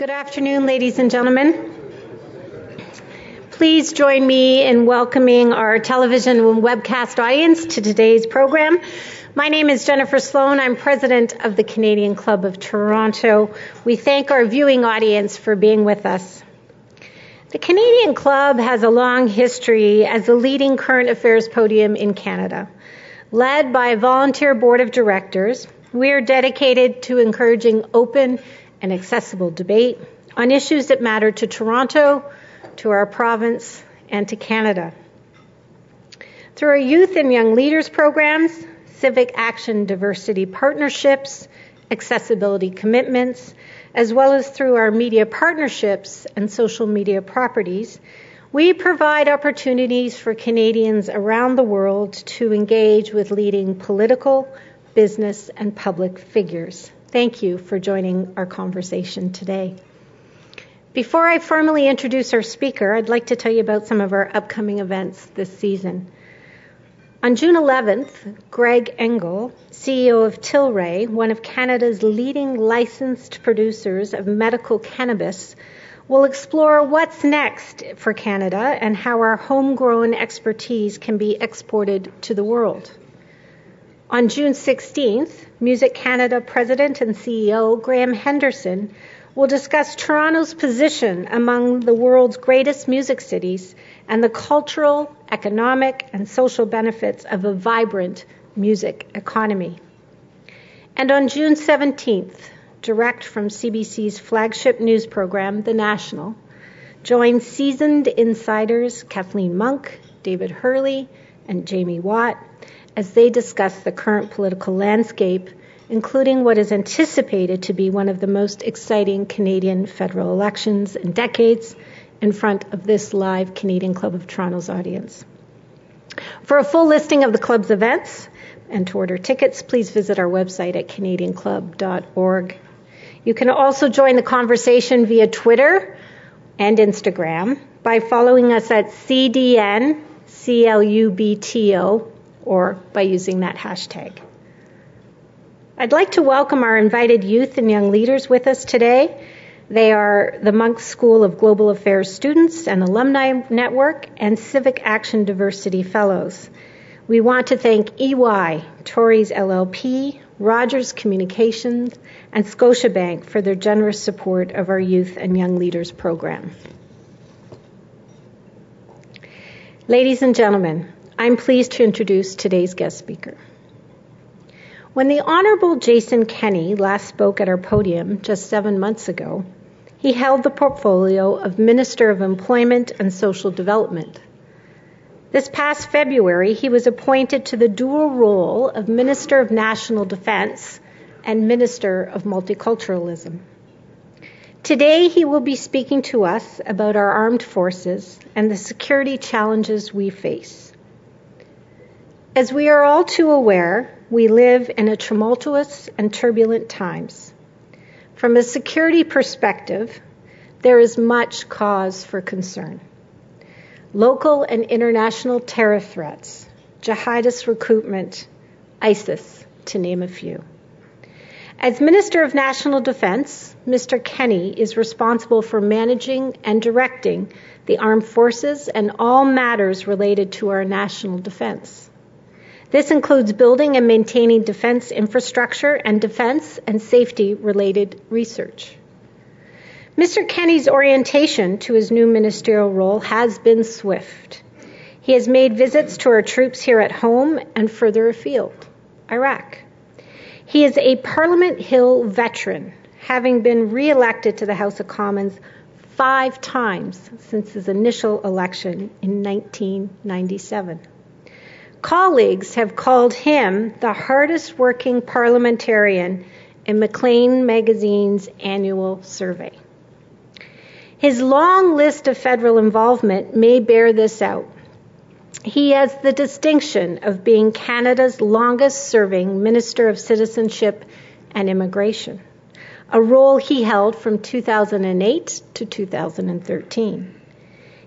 Good afternoon, ladies and gentlemen. Please join me in welcoming our television and webcast audience to today's program. My name is Jennifer Sloan. I'm president of the Canadian Club of Toronto. We thank our viewing audience for being with us. The Canadian Club has a long history as the leading current affairs podium in Canada. Led by a volunteer board of directors, we are dedicated to encouraging open and accessible debate on issues that matter to Toronto, to our province, and to Canada. Through our youth and young leaders programs, civic action diversity partnerships, accessibility commitments, as well as through our media partnerships and social media properties, we provide opportunities for Canadians around the world to engage with leading political, business, and public figures. Thank you for joining our conversation today. Before I formally introduce our speaker, I'd like to tell you about some of our upcoming events this season. On June 11th, Greg Engel, CEO of Tilray, one of Canada's leading licensed producers of medical cannabis, will explore what's next for Canada and how our homegrown expertise can be exported to the world. On June 16th, Music Canada President and CEO Graham Henderson will discuss Toronto's position among the world's greatest music cities and the cultural, economic, and social benefits of a vibrant music economy. And on June 17th, direct from CBC's flagship news program, The National, join seasoned insiders Kathleen Monk, David Herle, and Jamie Watt as they discuss the current political landscape, including what is anticipated to be one of the most exciting Canadian federal elections in decades, in front of this live Canadian Club of Toronto's audience. For a full listing of the club's events and to order tickets, please visit our website at canadianclub.org. You can also join the conversation via Twitter and Instagram by following us at CDNCLUBTO or by using that hashtag. I'd like to welcome our invited youth and young leaders with us today. They are the Munk School of Global Affairs students and alumni network and Civic Action Diversity Fellows. We want to thank EY, Torys LLP, Rogers Communications, and Scotiabank for their generous support of our Youth and Young Leaders program. Ladies and gentlemen, I'm pleased to introduce today's guest speaker. When the Honorable Jason Kenney last spoke at our podium just seven months ago, he held the portfolio of Minister of Employment and Social Development. This past February, he was appointed to the dual role of Minister of National Defense and Minister of Multiculturalism. Today, he will be speaking to us about our armed forces and the security challenges we face. As we are all too aware, we live in a tumultuous and turbulent times. From a security perspective, there is much cause for concern. Local and international terror threats, jihadist recruitment, ISIS, to name a few. As Minister of National Defense, Mr. Kenney is responsible for managing and directing the armed forces and all matters related to our national defense. This includes building and maintaining defense infrastructure and defense and safety related research. Mr. Kenney's orientation to his new ministerial role has been swift. He has made visits to our troops here at home and further afield, Iraq. He is a Parliament Hill veteran, having been re elected to the House of Commons five times since his initial election in 1997. Colleagues have called him the hardest working parliamentarian in Maclean Magazine's annual survey. His long list of federal involvement may bear this out. He has the distinction of being Canada's longest serving Minister of Citizenship and Immigration, a role he held from 2008 to 2013.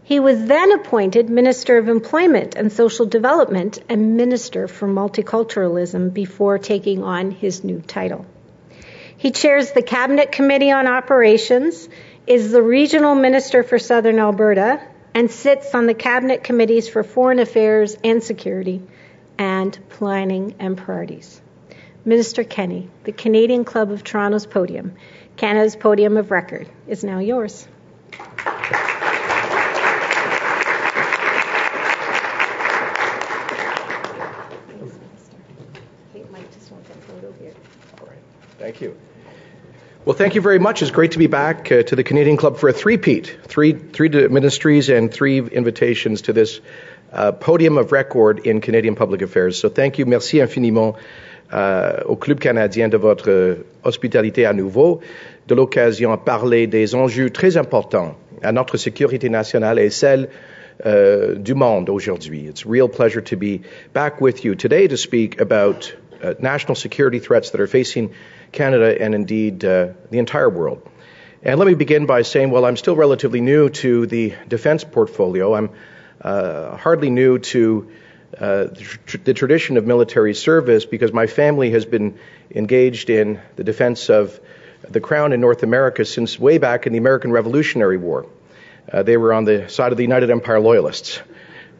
He was then appointed Minister of Employment and Social Development and Minister for Multiculturalism before taking on his new title. He chairs the Cabinet Committee on Operations, is the Regional Minister for Southern Alberta, and sits on the Cabinet Committees for Foreign Affairs and Security and Planning and Priorities. Minister Kenney, the Canadian Club of Toronto's podium, Canada's podium of record, is now yours. You. Well, thank you very much. It's great to be back uh, to the Canadian Club for a three-peat, three, three ministries and three invitations to this uh, podium of record in Canadian public affairs. So thank you, merci infiniment euh, au Club canadien de votre hospitalité à nouveau, de l'occasion à parler des enjeux très importants à notre sécurité nationale et celle uh, du monde aujourd'hui. It's a real pleasure to be back with you today to speak about uh, national security threats that are facing Canada, and indeed uh, the entire world. And let me begin by saying, while I'm still relatively new to the defense portfolio, I'm uh, hardly new to uh, the, tr- the, tradition of military service because my family has been engaged in the defense of the crown in North America since way back in the American Revolutionary War. Uh, they were on the side of the United Empire Loyalists.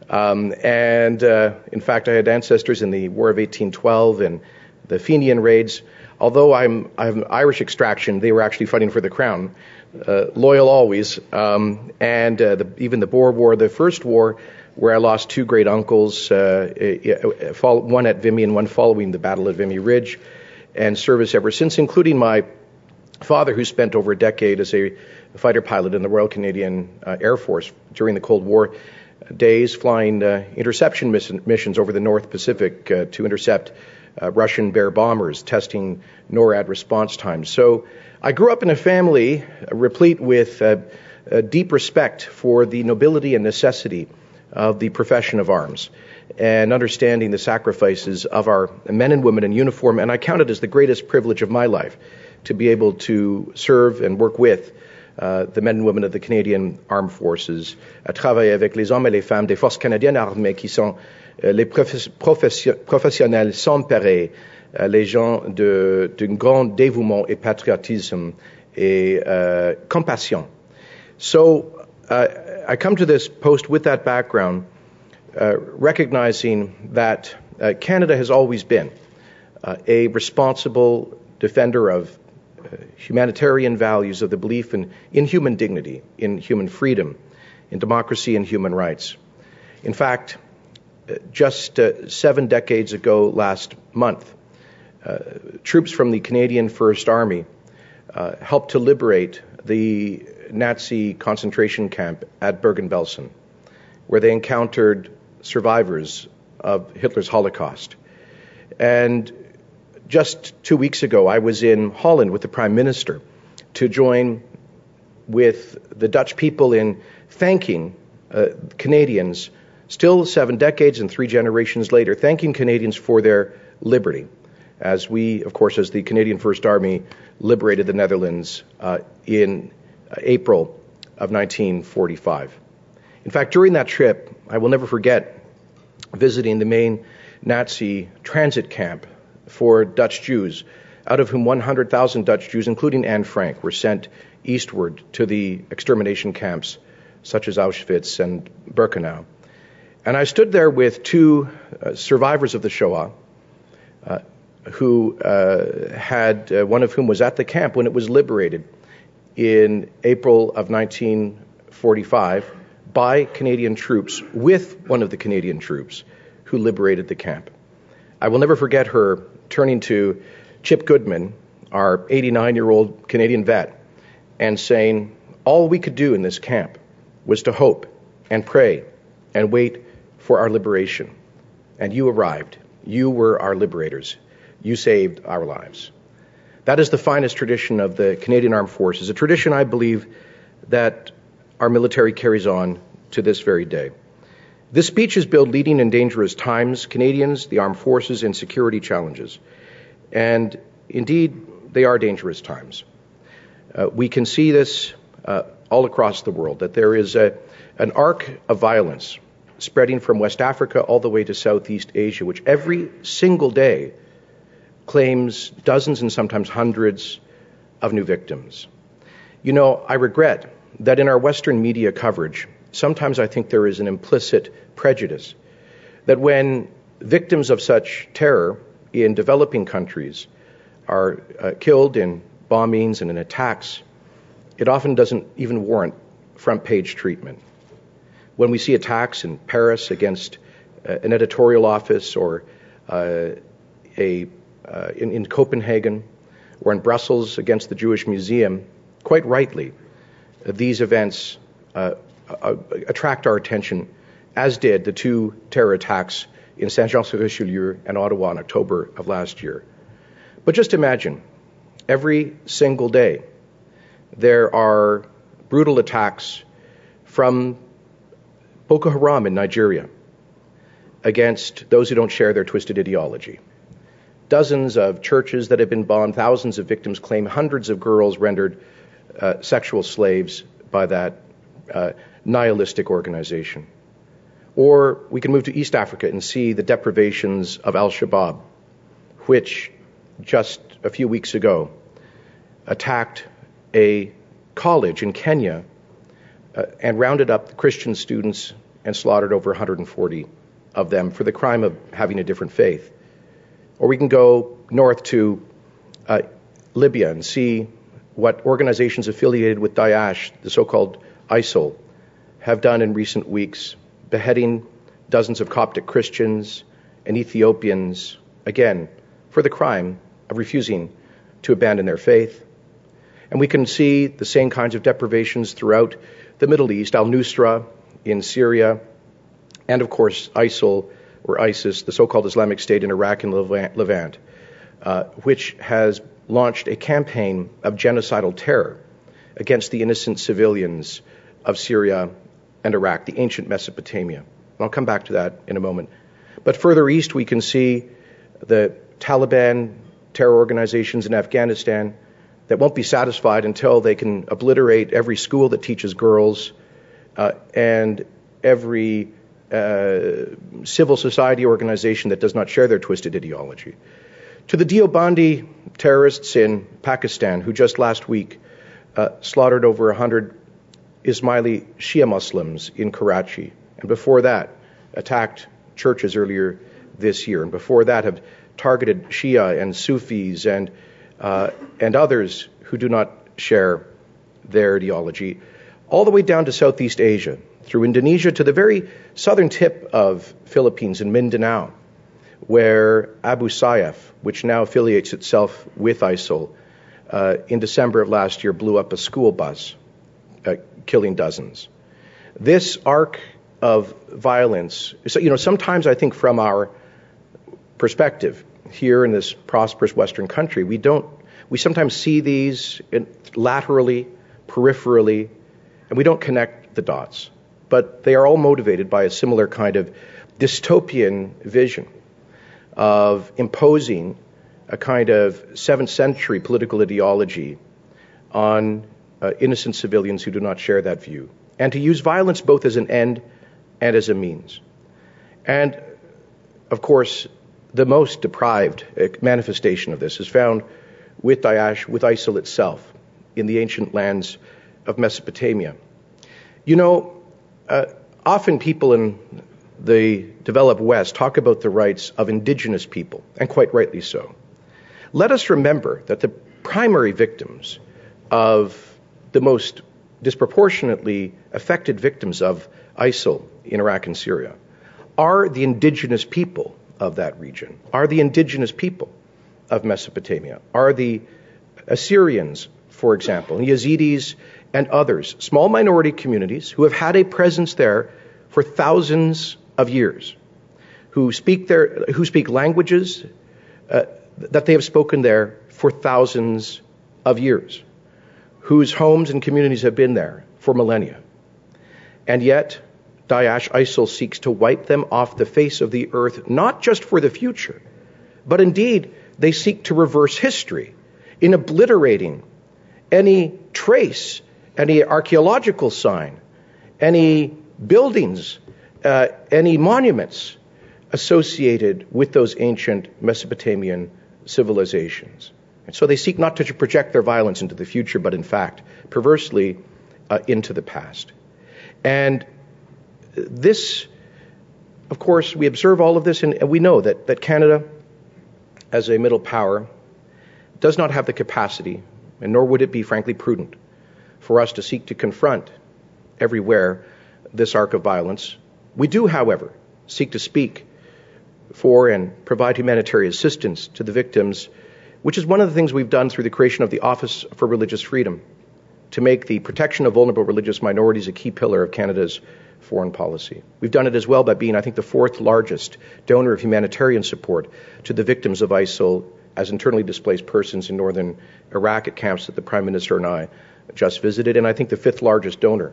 Um, and uh, in fact, I had ancestors in the War of 1812 and the Fenian raids although I'm, I have Irish extraction, they were actually fighting for the crown. Uh, loyal always. Um, and uh, the, even the Boer War, the first war, where I lost two great uncles, uh, one at Vimy and one following the Battle of Vimy Ridge, and service ever since, including my father, who spent over a decade as a fighter pilot in the Royal Canadian uh, Air Force during the Cold War days, flying uh, interception missions over the North Pacific uh, to intercept uh, Russian Bear bombers, testing NORAD response times. So I grew up in a family uh, replete with uh, deep respect for the nobility and necessity of the profession of arms and understanding the sacrifices of our men and women in uniform. And I count it as the greatest privilege of my life to be able to serve and work with uh, the men and women of the Canadian Armed Forces, à travailler avec les hommes et les femmes des forces canadiennes armées qui sont les professionnels pareil, euh, les gens d'un grand dévouement et patriotisme et uh, compassion. So uh, I come to this post with that background, uh, recognizing that uh, Canada has always been uh, a responsible defender of humanitarian values, of the belief in, in human dignity, in human freedom, in democracy and human rights. In fact, just uh, seven decades ago last month, uh, troops from the Canadian First Army uh, helped to liberate the Nazi concentration camp at Bergen-Belsen, where they encountered survivors of Hitler's Holocaust. And just two weeks ago, I was in Holland with the Prime Minister to join with the Dutch people in thanking uh, Canadians Still, seven decades and three generations later, thanking Canadians for their liberty, as we, of course, as the Canadian First Army liberated the Netherlands uh, in uh, April of 1945. In fact, during that trip, I will never forget visiting the main Nazi transit camp for Dutch Jews, out of whom 100,000 Dutch Jews, including Anne Frank, were sent eastward to the extermination camps such as Auschwitz and Birkenau. And I stood there with two uh, survivors of the Shoah, uh, who uh, had, uh, one of whom was at the camp when it was liberated in April of 1945 by Canadian troops, with one of the Canadian troops who liberated the camp. I will never forget her turning to Chip Goodman, our 89 year old Canadian vet, and saying, All we could do in this camp was to hope and pray and wait for our liberation. And you arrived. You were our liberators. You saved our lives. That is the finest tradition of the Canadian Armed Forces, a tradition I believe that our military carries on to this very day. This speech is billed leading in dangerous times, Canadians, the armed forces, and security challenges. And indeed, they are dangerous times. Uh, we can see this uh, all across the world, that there is a, an arc of violence spreading from West Africa all the way to Southeast Asia, which every single day claims dozens and sometimes hundreds of new victims. You know, I regret that in our Western media coverage, sometimes I think there is an implicit prejudice that when victims of such terror in developing countries are uh, killed in bombings and in attacks, it often doesn't even warrant front page treatment. When we see attacks in Paris against uh, an editorial office or uh, a, uh, in, in Copenhagen or in Brussels against the Jewish Museum, quite rightly, these events uh, uh, attract our attention, as did the two terror attacks in Saint Jean sur Richelieu and Ottawa in October of last year. But just imagine every single day there are brutal attacks from Boko Haram in Nigeria against those who don't share their twisted ideology. Dozens of churches that have been bombed, thousands of victims claim hundreds of girls rendered uh, sexual slaves by that uh, nihilistic organization. Or we can move to East Africa and see the deprivations of Al Shabaab, which just a few weeks ago attacked a college in Kenya and rounded up Christian students and slaughtered over 140 of them for the crime of having a different faith. Or we can go north to uh, Libya and see what organizations affiliated with Daesh, the so called ISIL, have done in recent weeks, beheading dozens of Coptic Christians and Ethiopians, again, for the crime of refusing to abandon their faith. And we can see the same kinds of deprivations throughout the Middle East, al Nusra in Syria, and of course ISIL or ISIS, the so called Islamic State in Iraq and Levant, uh, which has launched a campaign of genocidal terror against the innocent civilians of Syria and Iraq, the ancient Mesopotamia. And I'll come back to that in a moment. But further east, we can see the Taliban terror organizations in Afghanistan that won't be satisfied until they can obliterate every school that teaches girls uh, and every uh, civil society organization that does not share their twisted ideology. To the Deobandi terrorists in Pakistan, who just last week uh, slaughtered over 100 Ismaili Shia Muslims in Karachi, and before that attacked churches earlier this year, and before that have targeted Shia and Sufis and and others who do not share their ideology, all the way down to Southeast Asia, through Indonesia to the very southern tip of Philippines in Mindanao, where Abu Sayyaf, which now affiliates itself with ISIL, uh, in December of last year blew up a school bus, uh, killing dozens. This arc of violence, so, you know, sometimes I think from our perspective here in this prosperous Western country, we don't, we sometimes see these laterally, peripherally, and we don't connect the dots. But they are all motivated by a similar kind of dystopian vision of imposing a kind of seventh century political ideology on uh, innocent civilians who do not share that view, and to use violence both as an end and as a means. And of course, the most deprived uh, manifestation of this is found with Daesh, with ISIL itself, in the ancient lands of Mesopotamia. You know, uh, often people in the developed West talk about the rights of indigenous people, and quite rightly so. Let us remember that the primary victims of the most disproportionately affected victims of ISIL in Iraq and Syria are the indigenous people of that region, are the indigenous people of Mesopotamia, are the Assyrians, for example, Yazidis and others, small minority communities who have had a presence there for thousands of years, who speak, their, who speak languages uh, that they have spoken there for thousands of years, whose homes and communities have been there for millennia. And yet, Daesh ISIL seeks to wipe them off the face of the earth, not just for the future, but indeed they seek to reverse history in obliterating any trace, any archaeological sign, any buildings, uh, any monuments associated with those ancient Mesopotamian civilizations. And so they seek not to project their violence into the future, but in fact, perversely, uh, into the past. And this, of course, we observe all of this, and we know that, that Canada, as a middle power, does not have the capacity, and nor would it be, frankly, prudent for us to seek to confront everywhere this arc of violence. We do, however, seek to speak for and provide humanitarian assistance to the victims, which is one of the things we've done through the creation of the Office for Religious Freedom to make the protection of vulnerable religious minorities a key pillar of Canada's foreign policy. We've done it as well by being, I think, the fourth largest donor of humanitarian support to the victims of ISIL as internally displaced persons in northern Iraq at camps that the Prime Minister and I just visited, and I think the fifth largest donor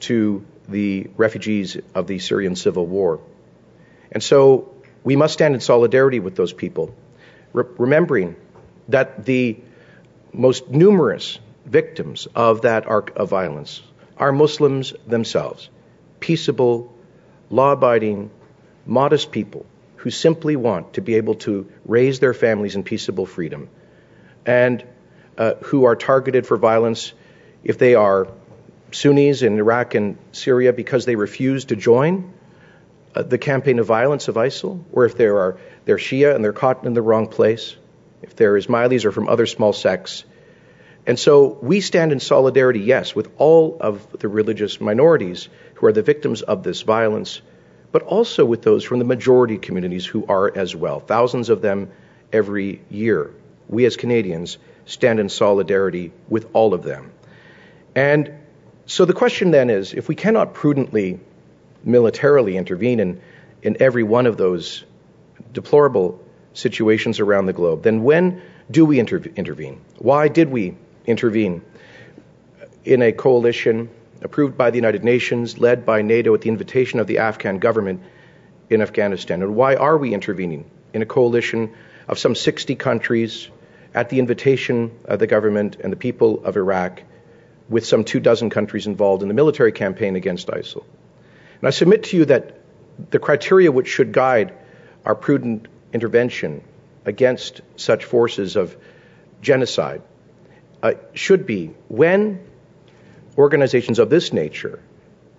to the refugees of the Syrian civil war. And so we must stand in solidarity with those people, re- remembering that the most numerous victims of that arc of violence are Muslims themselves, peaceable, law abiding, modest people who simply want to be able to raise their families in peaceable freedom and uh, who are targeted for violence if they are Sunnis in Iraq and Syria because they refuse to join uh, the campaign of violence of ISIL, or if there are they're Shia and they're caught in the wrong place, if they're Ismailis or from other small sects. And so we stand in solidarity, yes, with all of the religious minorities who are the victims of this violence, but also with those from the majority communities who are as well, thousands of them every year. We as Canadians stand in solidarity with all of them. And so the question then is if we cannot prudently militarily intervene in, in every one of those deplorable situations around the globe, then when do we inter- intervene? Why did we intervene in a coalition approved by the United Nations, led by NATO at the invitation of the Afghan government in Afghanistan? And why are we intervening in a coalition of some 60 countries at the invitation of the government and the people of Iraq, with some two dozen countries involved in the military campaign against ISIL? And I submit to you that the criteria which should guide our prudent intervention against such forces of genocide uh, should be when organizations of this nature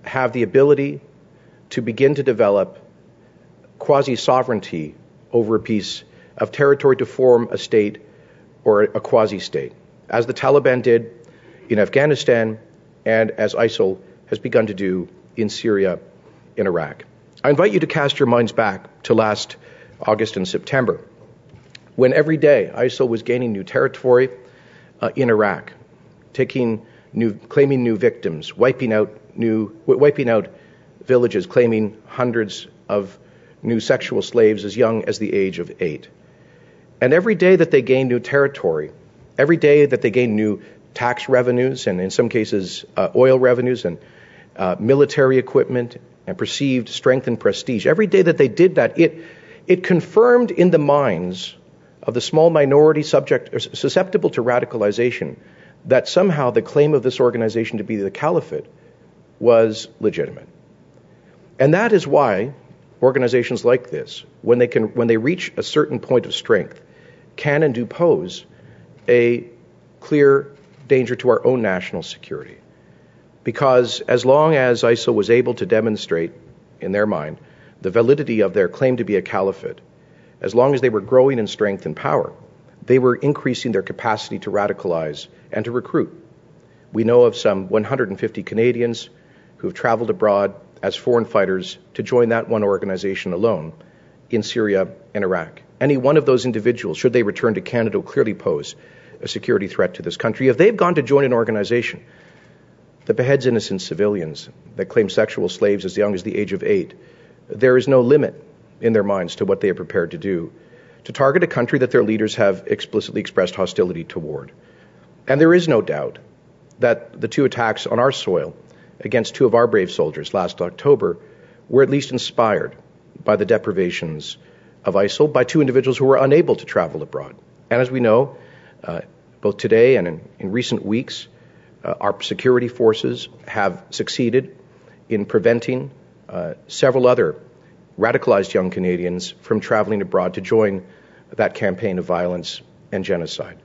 have the ability to begin to develop quasi sovereignty over a piece of territory to form a state or a quasi state, as the Taliban did in Afghanistan and as ISIL has begun to do in Syria in Iraq. I invite you to cast your minds back to last August and September, when every day ISIL was gaining new territory uh, in Iraq, taking new, claiming new victims, wiping out new, wiping out villages, claiming hundreds of new sexual slaves as young as the age of eight. And every day that they gained new territory, every day that they gained new tax revenues, and in some cases uh, oil revenues and uh, military equipment and perceived strength and prestige. Every day that they did that, it, it confirmed in the minds of the small minority subject susceptible to radicalization that somehow the claim of this organization to be the caliphate was legitimate. And that is why organizations like this, when they, can, when they reach a certain point of strength, can and do pose a clear danger to our own national security. Because as long as ISIL was able to demonstrate, in their mind, the validity of their claim to be a caliphate, as long as they were growing in strength and power, they were increasing their capacity to radicalize and to recruit. We know of some 150 Canadians who have traveled abroad as foreign fighters to join that one organization alone in Syria and Iraq. Any one of those individuals, should they return to Canada, will clearly pose a security threat to this country. If they've gone to join an organization that beheads innocent civilians, that claims sexual slaves as young as the age of eight. There is no limit in their minds to what they are prepared to do to target a country that their leaders have explicitly expressed hostility toward. And there is no doubt that the two attacks on our soil against two of our brave soldiers last October were at least inspired by the deprivations of ISIL by two individuals who were unable to travel abroad. And as we know, uh, both today and in, in recent weeks, uh, our security forces have succeeded in preventing uh, several other radicalized young Canadians from traveling abroad to join that campaign of violence and genocide.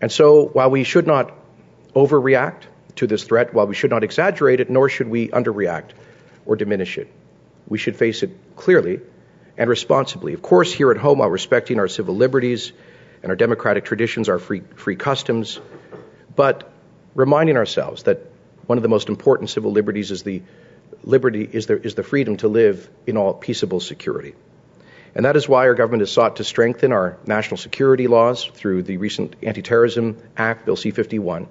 And so, while we should not overreact to this threat, while we should not exaggerate it, nor should we underreact or diminish it, we should face it clearly and responsibly. Of course, here at home, while respecting our civil liberties and our democratic traditions, our free, free customs, but reminding ourselves that one of the most important civil liberties is the liberty is the, is the freedom to live in all peaceable security. And that is why our government has sought to strengthen our national security laws through the recent Anti Terrorism Act, Bill C 51,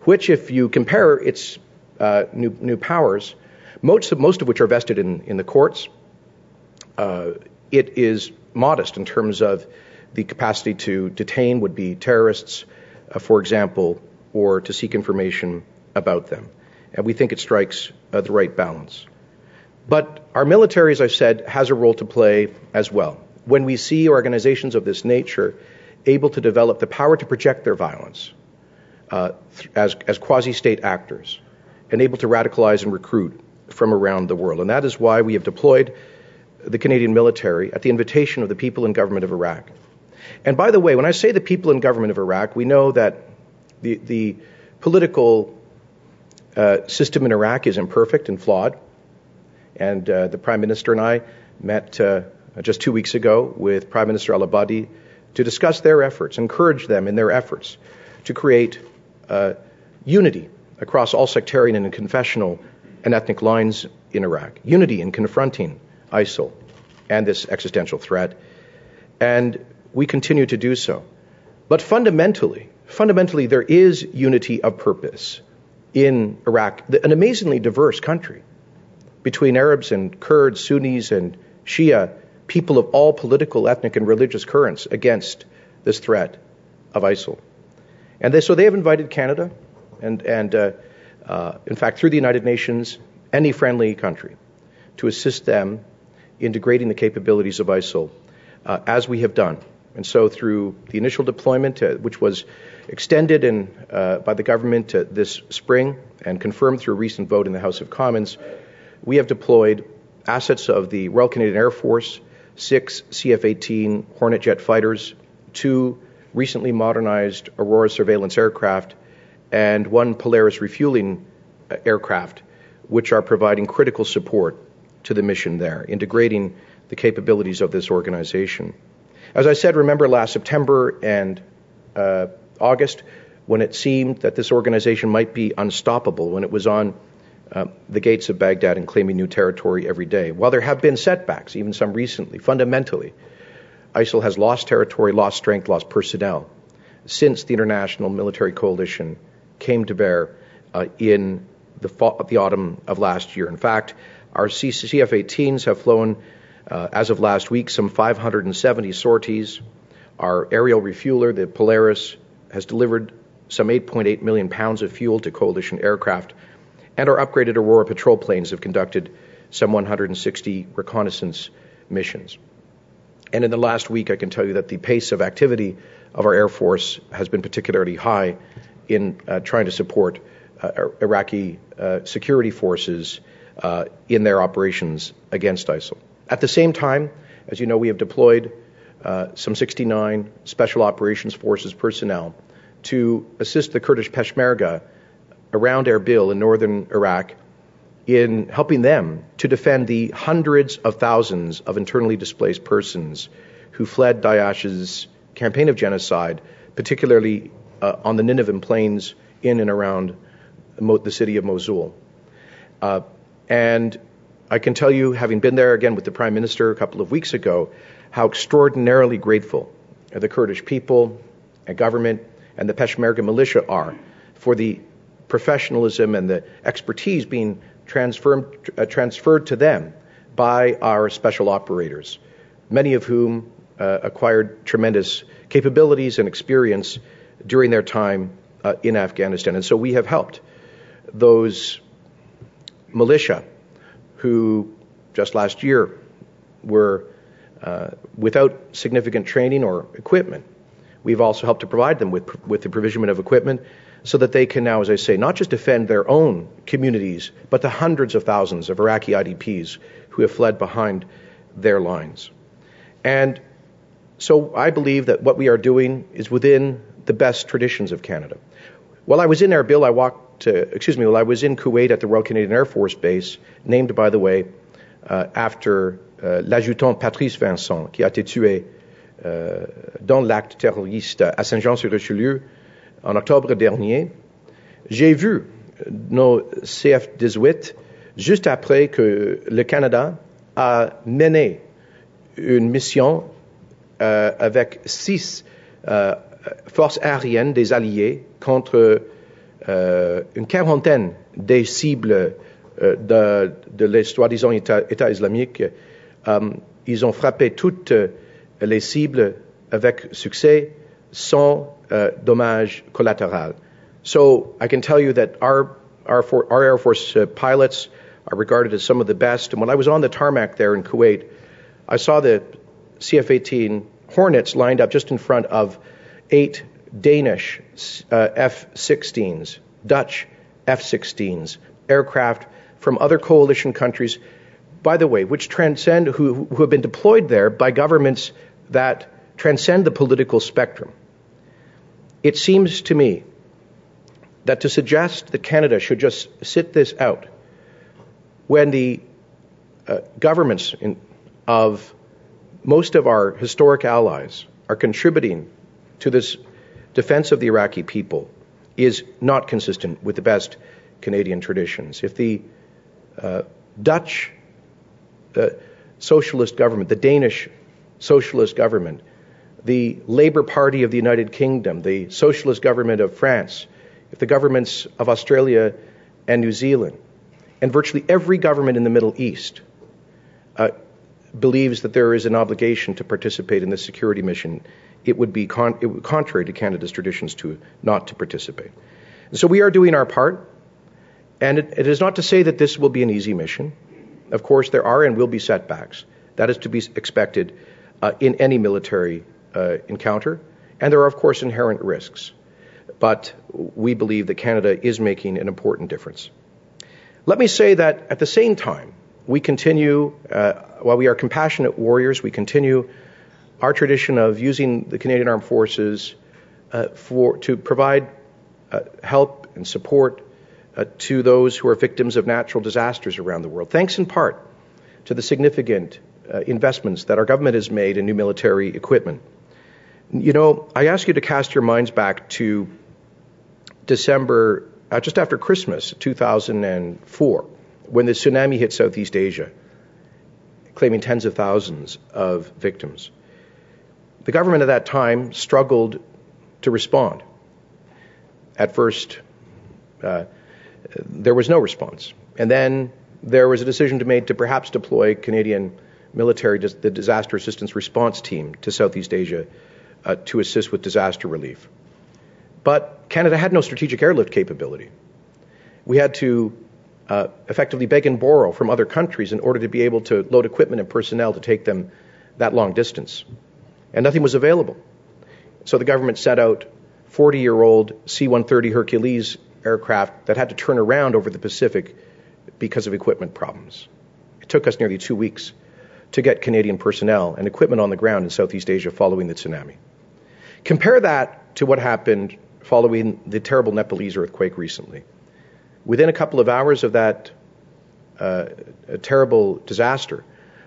which, if you compare its uh, new, new powers, most of, most of which are vested in, in the courts, uh, it is modest in terms of the capacity to detain would be terrorists, uh, for example, or to seek information about them. And we think it strikes uh, the right balance. But our military, as I've said, has a role to play as well. When we see organizations of this nature able to develop the power to project their violence uh, as, as quasi state actors and able to radicalize and recruit from around the world. And that is why we have deployed the Canadian military at the invitation of the people and government of Iraq. And by the way, when I say the people and government of Iraq, we know that the, the political uh, system in Iraq is imperfect and flawed. And uh, the Prime Minister and I met uh, just two weeks ago with Prime Minister Al Abadi to discuss their efforts, encourage them in their efforts to create uh, unity across all sectarian and confessional and ethnic lines in Iraq, unity in confronting ISIL and this existential threat. And we continue to do so. But fundamentally, fundamentally, there is unity of purpose in Iraq, an amazingly diverse country between Arabs and Kurds, Sunnis and Shia, people of all political, ethnic, and religious currents against this threat of ISIL. And they, so they have invited Canada, and, and uh, uh, in fact, through the United Nations, any friendly country, to assist them in degrading the capabilities of ISIL, uh, as we have done. And so, through the initial deployment, uh, which was extended in, uh, by the government uh, this spring and confirmed through a recent vote in the House of Commons, we have deployed assets of the Royal Canadian Air Force, six CF 18 Hornet jet fighters, two recently modernized Aurora surveillance aircraft, and one Polaris refueling uh, aircraft, which are providing critical support to the mission there, integrating the capabilities of this organization. As I said, remember last September and uh, August when it seemed that this organization might be unstoppable, when it was on uh, the gates of Baghdad and claiming new territory every day. While there have been setbacks, even some recently, fundamentally, ISIL has lost territory, lost strength, lost personnel since the international military coalition came to bear uh, in the, fall, the autumn of last year. In fact, our CF 18s have flown, uh, as of last week, some 570 sorties. Our aerial refueler, the Polaris, has delivered some 8.8 million pounds of fuel to coalition aircraft, and our upgraded Aurora patrol planes have conducted some 160 reconnaissance missions. And in the last week, I can tell you that the pace of activity of our Air Force has been particularly high in uh, trying to support uh, Iraqi uh, security forces uh, in their operations against ISIL. At the same time, as you know, we have deployed uh, some 69 Special Operations Forces personnel to assist the Kurdish Peshmerga around Erbil in northern Iraq in helping them to defend the hundreds of thousands of internally displaced persons who fled Daesh's campaign of genocide, particularly uh, on the Nineveh plains in and around the city of Mosul. Uh, and I can tell you, having been there again with the Prime Minister a couple of weeks ago, how extraordinarily grateful the Kurdish people and government and the Peshmerga militia are for the professionalism and the expertise being transferred, uh, transferred to them by our special operators, many of whom uh, acquired tremendous capabilities and experience during their time uh, in Afghanistan. And so we have helped those militia who just last year were uh, without significant training or equipment. We've also helped to provide them with, with the provision of equipment so that they can now, as I say, not just defend their own communities, but the hundreds of thousands of Iraqi IDPs who have fled behind their lines. And so I believe that what we are doing is within the best traditions of Canada. While I was in Erbil, I walked, to, excuse me, while I was in Kuwait at the Royal Canadian Air Force Base, named, by the way, uh, after uh, l'adjudant Patrice Vincent, qui a été tué euh, dans l'acte terroriste à Saint-Jean-sur-Richelieu en octobre dernier, j'ai vu nos CF-18 juste après que le Canada a mené une mission euh, avec six euh, forces aériennes des Alliés contre euh, une quarantaine des cibles euh, de, de les soi-disant État, islamique. Um, ils ont frappé toutes les cibles avec succès sans uh, dommage collatéral. So I can tell you that our our, for, our Air Force uh, pilots are regarded as some of the best. And when I was on the tarmac there in Kuwait, I saw the CF-18 Hornets lined up just in front of eight Danish uh, F-16s, Dutch F-16s, aircraft from other coalition countries, by the way, which transcend, who, who have been deployed there by governments that transcend the political spectrum. It seems to me that to suggest that Canada should just sit this out when the uh, governments in, of most of our historic allies are contributing to this defense of the Iraqi people is not consistent with the best Canadian traditions. If the uh, Dutch uh, socialist government, the Danish socialist government, the Labour Party of the United Kingdom, the socialist government of France, if the governments of Australia and New Zealand, and virtually every government in the Middle East uh, believes that there is an obligation to participate in this security mission, it would be con- it would, contrary to Canada's traditions to not to participate. So we are doing our part, and it, it is not to say that this will be an easy mission. Of course, there are and will be setbacks. That is to be expected uh, in any military encounter, and there are, of course, inherent risks. But we believe that Canada is making an important difference. Let me say that at the same time, we continue, uh, while we are compassionate warriors, we continue our tradition of using the Canadian Armed Forces uh, for, to provide uh, help and support uh, to those who are victims of natural disasters around the world, thanks in part to the significant uh, investments that our government has made in new military equipment. You know, I ask you to cast your minds back to December uh, just after Christmas 2004, when the tsunami hit Southeast Asia, claiming tens of thousands of victims. The government at that time struggled to respond. At first, uh, there was no response. And then there was a decision to made to perhaps deploy Canadian military, the disaster assistance response team to Southeast Asia uh, to assist with disaster relief. But Canada had no strategic airlift capability. We had to uh, effectively beg and borrow from other countries in order to be able to load equipment and personnel to take them that long distance. And nothing was available. So the government set out 40 year old C 130 Hercules aircraft that had to turn around over the Pacific because of equipment problems. It took us nearly two weeks to get Canadian personnel and equipment on the ground in Southeast Asia following the tsunami. Compare that to what happened following the terrible Nepalese earthquake recently. Within a couple of hours of that uh, terrible disaster,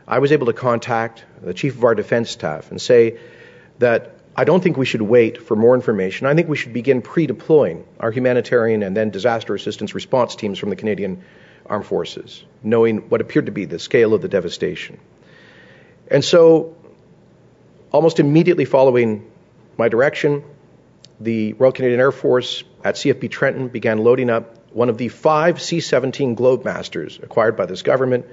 I was able to contact the chief of our defense staff and say that I don't think we should wait for more information. I think we should begin pre deploying our humanitarian and then disaster assistance response teams from the Canadian Armed Forces, knowing what appeared to be the scale of the devastation. And so, almost immediately following my direction, the Royal Canadian Air Force at CFB Trenton began loading up one of the five C 17 Globemasters acquired by this government,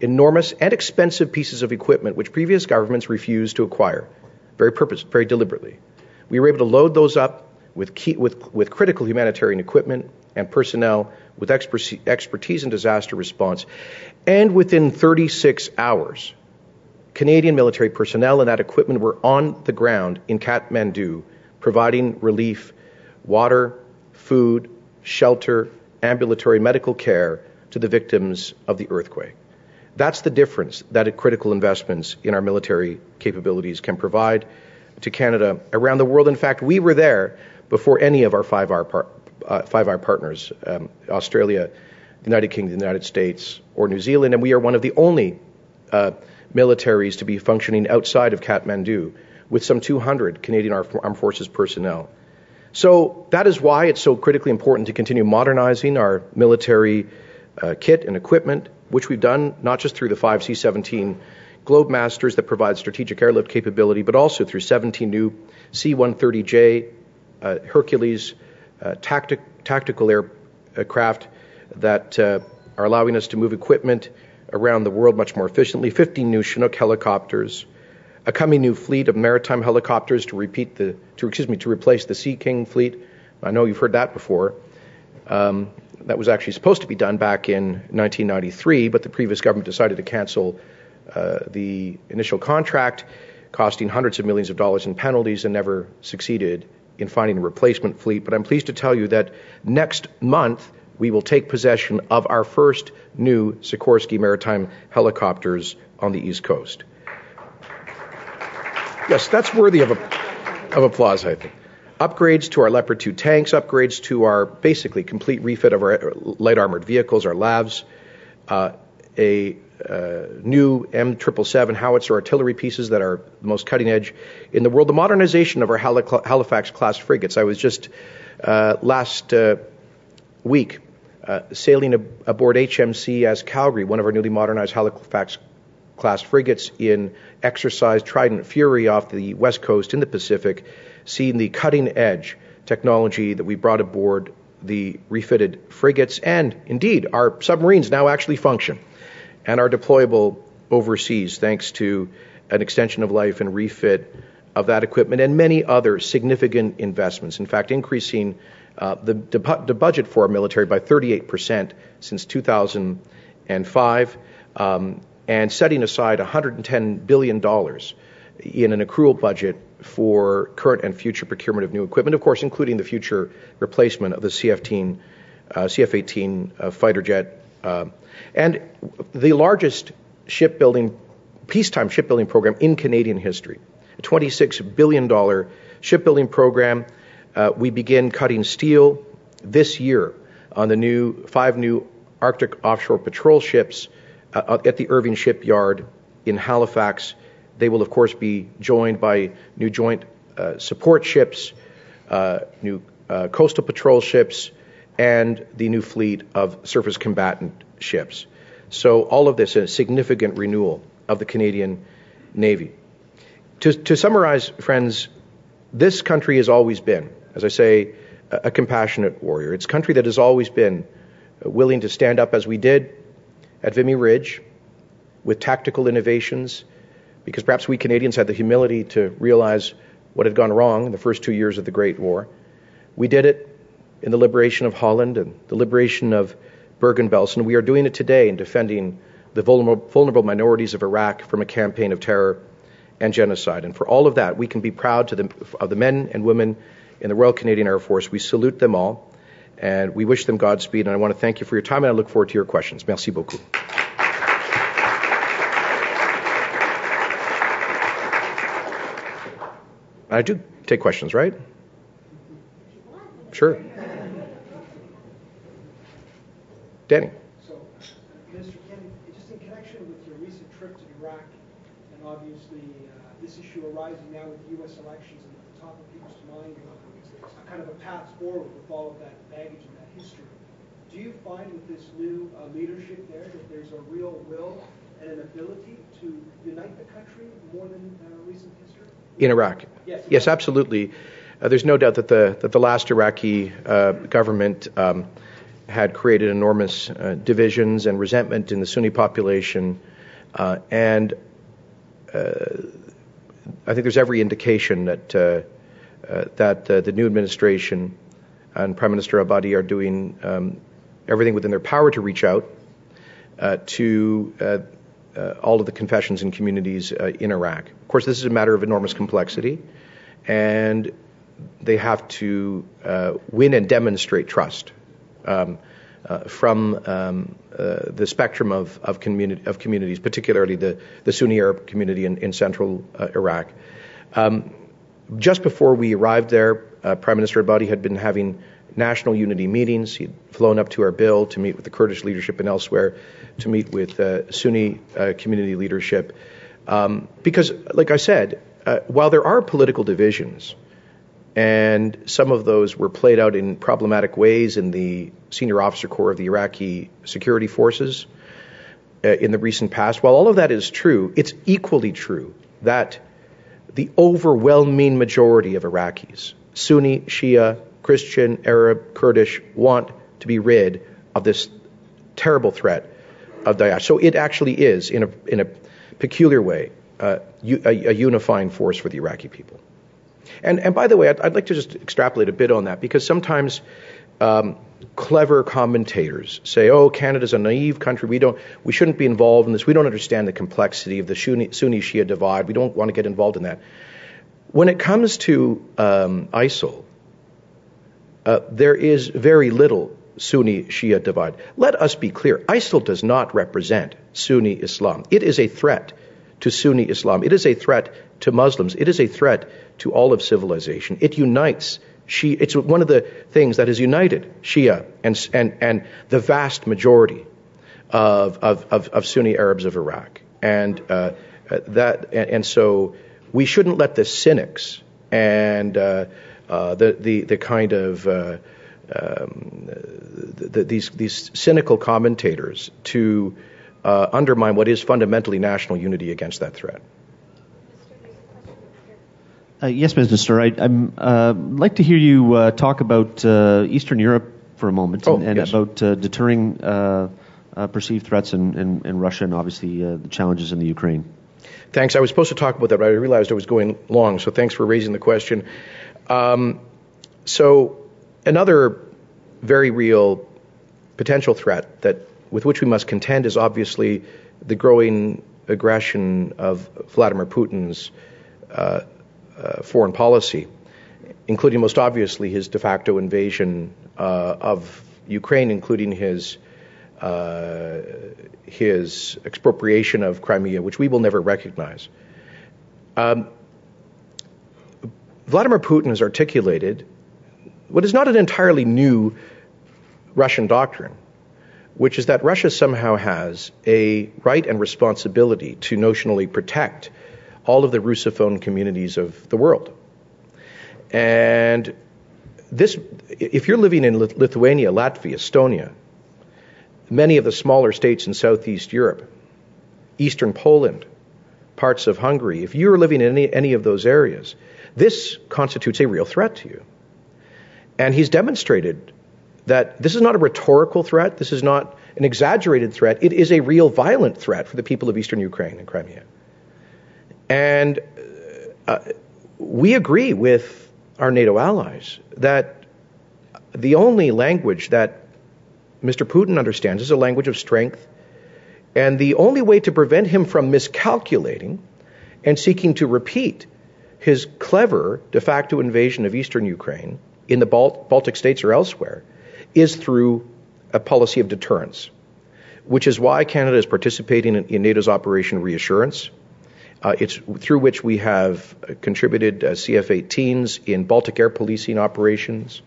enormous and expensive pieces of equipment which previous governments refused to acquire, very purpose, very deliberately. We were able to load those up with, key, with, with critical humanitarian equipment and personnel with expertise in disaster response. And within 36 hours, Canadian military personnel and that equipment were on the ground in Kathmandu providing relief, water, food, shelter, ambulatory medical care to the victims of the earthquake. That's the difference that critical investments in our military capabilities can provide to Canada around the world. In fact, we were there before any of our five R, par- uh, five R partners um, Australia, the United Kingdom, the United States, or New Zealand, and we are one of the only uh, militaries to be functioning outside of Kathmandu with some 200 Canadian Armed Forces personnel. So that is why it's so critically important to continue modernizing our military uh, kit and equipment, which we've done not just through the 5 C 17 Globemasters that provide strategic airlift capability, but also through 17 new C 130J uh, Hercules uh, tactic, tactical aircraft that uh, are allowing us to move equipment around the world much more efficiently, 15 new Chinook helicopters, a coming new fleet of maritime helicopters to repeat the, to, excuse me, to replace the Sea King fleet. I know you've heard that before. Um, that was actually supposed to be done back in 1993, but the previous government decided to cancel uh, the initial contract, costing hundreds of millions of dollars in penalties, and never succeeded in finding a replacement fleet. But I'm pleased to tell you that next month we will take possession of our first new Sikorsky maritime helicopters on the East Coast. Yes, that's worthy of, a, of applause, I think. Upgrades to our Leopard 2 tanks, upgrades to our basically complete refit of our light armored vehicles, our LAVs, uh, a uh, new M777 howitzer artillery pieces that are the most cutting edge in the world. The modernization of our Halifax class frigates. I was just uh, last uh, week uh, sailing ab- aboard HMCS Calgary, one of our newly modernized Halifax class frigates in exercise Trident Fury off the west coast in the Pacific, seeing the cutting edge technology that we brought aboard the refitted frigates, and indeed, our submarines now actually function and are deployable overseas thanks to an extension of life and refit of that equipment and many other significant investments. In fact, increasing the, the, budget for our military by 38% since 2005, um, and setting aside $110 billion in an accrual budget for current and future procurement of new equipment, of course, including the future replacement of the CF-18, uh, CF-18 uh, fighter jet uh, and the largest shipbuilding, peacetime shipbuilding program in Canadian history. A $26 billion shipbuilding program. Uh, we begin cutting steel this year on the new five new Arctic offshore patrol ships uh, at the Irving Shipyard in Halifax. They will, of course, be joined by new joint uh, support ships, uh, new uh, coastal patrol ships, and the new fleet of surface combatant ships. So all of this is a significant renewal of the Canadian Navy. To, to summarize, friends, this country has always been, as I say, a, compassionate warrior. It's a country that has always been uh, willing to stand up as we did at Vimy Ridge with tactical innovations, because perhaps we Canadians had the humility to realize what had gone wrong in the first two years of the Great War. We did it in the liberation of Holland and the liberation of Bergen-Belsen. We are doing it today in defending the vulnerable, vulnerable minorities of Iraq from a campaign of terror and genocide. And for all of that, we can be proud the, of the men and women in the Royal Canadian Air Force. We salute them all, and we wish them Godspeed. And I want to thank you for your time, and I look forward to your questions. Merci beaucoup. I do take questions, right? Sure. Danny. So, Mr. Kenney, just in connection with your recent trip to Iraq, and obviously uh, this issue arising now with the U.S. elections and at the top of people's mind, kind of a path forward with all of that baggage and that history. Do you find with this new uh, leadership there that there's a real will and an ability to unite the country more than uh, recent history? In Iraq? Yes. Yes, absolutely. Uh, there's no doubt that the that the last Iraqi uh, government um, had created enormous uh, divisions and resentment in the Sunni population. Uh, and uh, I think there's every indication that, that the new administration and Prime Minister Abadi are doing um, everything within their power to reach out to all of the confessions and communities in Iraq. Of course, this is a matter of enormous complexity, and they have to win and demonstrate trust um, uh, from um, uh, the spectrum of, of, of, communities, particularly the, the Sunni Arab community in, in central uh, Iraq. Um, just before we arrived there, uh, Prime Minister Abadi had been having national unity meetings. He'd flown up to Erbil to meet with the Kurdish leadership and elsewhere, to meet with uh, Sunni uh, community leadership. Um, because, like I said, uh, while there are political divisions, and some of those were played out in problematic ways in the senior officer corps of the Iraqi security forces uh, in the recent past, while all of that is true, it's equally true that the overwhelming majority of Iraqis, Sunni, Shia, Christian, Arab, Kurdish, want to be rid of this terrible threat of Daesh. So it actually is, in a, in a peculiar way, uh, unifying force for the Iraqi people. And, and by the way, I'd, I'd, like to just extrapolate a bit on that because sometimes um, clever commentators say, "Oh, Canada's a naive country. We don't, we shouldn't be involved in this. We don't understand the complexity of the Sunni, Shia divide. We don't want to get involved in that." When it comes to um, ISIL, uh, there is very little Sunni Shia divide. Let us be clear: ISIL does not represent Sunni Islam. It is a threat to Sunni Islam. It is a threat to Muslims. It is a threat to all of civilization. It unites Shia, it's one of the things that has united Shia and, and, and the vast majority of, of, of, of Sunni Arabs of Iraq. And uh, that, and, and, so we shouldn't let the cynics and uh, uh, the, the, the kind of uh, um, the, these, these cynical commentators to uh, undermine what is fundamentally national unity against that threat. Uh, yes, Minister. I'd uh, like to hear you uh, talk about uh, Eastern Europe for a moment oh, and, and yes. about uh, deterring uh, perceived threats in, in, in, Russia and obviously the challenges in the Ukraine. Thanks. I was supposed to talk about that, but I realized I was going long, so thanks for raising the question. Um, so, another very real potential threat that with which we must contend is obviously the growing aggression of Vladimir Putin's uh, uh, foreign policy, including most obviously his de facto invasion uh, of Ukraine, including his uh, his expropriation of Crimea, which we will never recognize. Um, Vladimir Putin has articulated what is not an entirely new Russian doctrine, which is that Russia somehow has a right and responsibility to notionally protect all of the Russophone communities of the world. And this, if you're living in Lithuania, Latvia, Estonia, many of the smaller states in Southeast Europe, Eastern Poland, parts of Hungary, if you're living in any, any of those areas, this constitutes a real threat to you. And he's demonstrated that this is not a rhetorical threat, this is not an exaggerated threat, it is a real violent threat for the people of Eastern Ukraine and Crimea. And uh, we agree with our NATO allies that the only language that Mr. Putin understands is a language of strength. And the only way to prevent him from miscalculating and seeking to repeat his clever de facto invasion of eastern Ukraine in the Balt- Baltic states or elsewhere is through a policy of deterrence, which is why Canada is participating in, in NATO's Operation Reassurance, uh, it's through which we have contributed uh, CF-18s in Baltic air policing operations.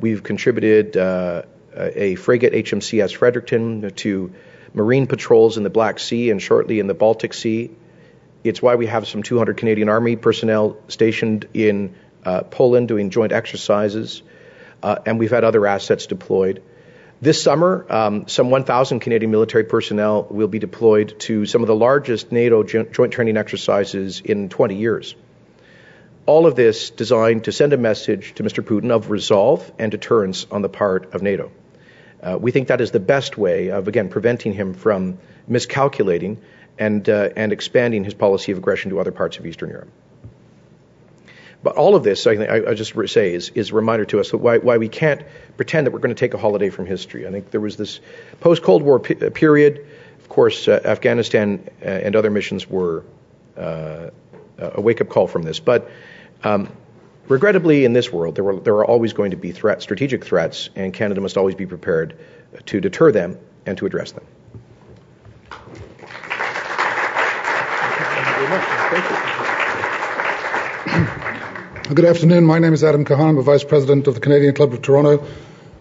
We've contributed uh, a frigate HMCS Fredericton to marine patrols in the Black Sea and shortly in the Baltic Sea. It's why we have some 200 Canadian Army personnel stationed in uh, Poland doing joint exercises, uh, and we've had other assets deployed. This summer, um, some 1,000 Canadian military personnel will be deployed to some of the largest NATO joint training exercises in 20 years. All of this designed to send a message to Mr. Putin of resolve and deterrence on the part of NATO. Uh, we think that is the best way of, again, preventing him from miscalculating and, uh, and expanding his policy of aggression to other parts of Eastern Europe. But all of this, I, I, I just say, is, is a reminder to us why, why we can't pretend that we're going to take a holiday from history. I think there was this post Cold War period. Of course, uh, Afghanistan uh, and other missions were uh, a wake up call from this. But um, regrettably, in this world, there, were, there are always going to be strategic threats, and Canada must always be prepared to deter them and to address them. Thank you very much. Thank you. Good afternoon. My name is Adam Kahan. I'm a Vice President of the Canadian Club of Toronto.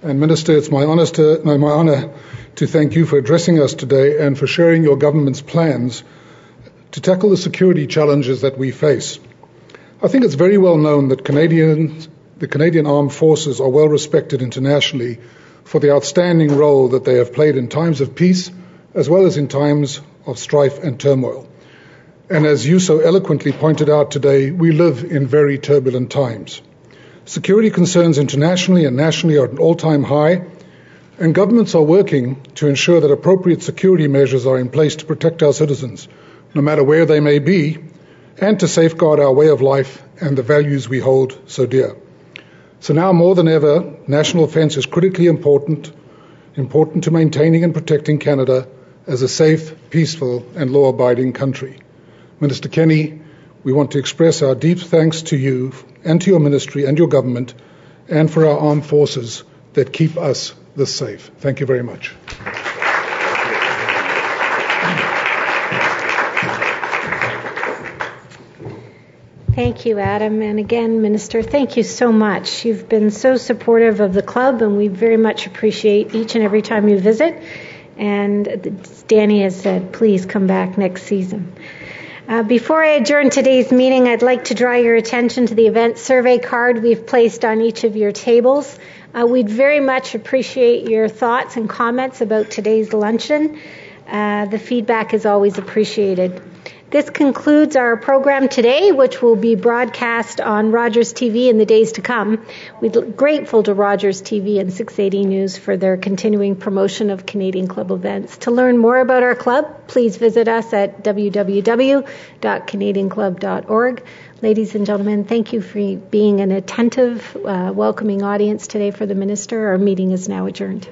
And Minister, it's my honor to, my honor to thank you for addressing us today and for sharing your government's plans to tackle the security challenges that we face. I think it's very well known that Canadians, the Canadian Armed Forces are well respected internationally for the outstanding role that they have played in times of peace as well as in times of strife and turmoil. And as you so eloquently pointed out today, we live in very turbulent times. Security concerns internationally and nationally are at an all time high, and governments are working to ensure that appropriate security measures are in place to protect our citizens, no matter where they may be, and to safeguard our way of life and the values we hold so dear. So now more than ever, national defence is critically important, important to maintaining and protecting Canada as a safe, peaceful, and law abiding country. Minister Kenney, we want to express our deep thanks to you and to your ministry and your government and for our armed forces that keep us this safe. Thank you very much. Thank you, Adam. And again, Minister, thank you so much. You've been so supportive of the club, and we very much appreciate each and every time you visit. And Danny has said, please come back next season. Uh, before I adjourn today's meeting, I'd like to draw your attention to the event survey card we've placed on each of your tables. Uh, we'd very much appreciate your thoughts and comments about today's luncheon. Uh, the feedback is always appreciated. This concludes our program today, which will be broadcast on Rogers TV in the days to come. We're grateful to Rogers TV and 680 News for their continuing promotion of Canadian Club events. To learn more about our club, please visit us at www.canadianclub.org. Ladies and gentlemen, thank you for being an attentive, uh, welcoming audience today for the minister. Our meeting is now adjourned.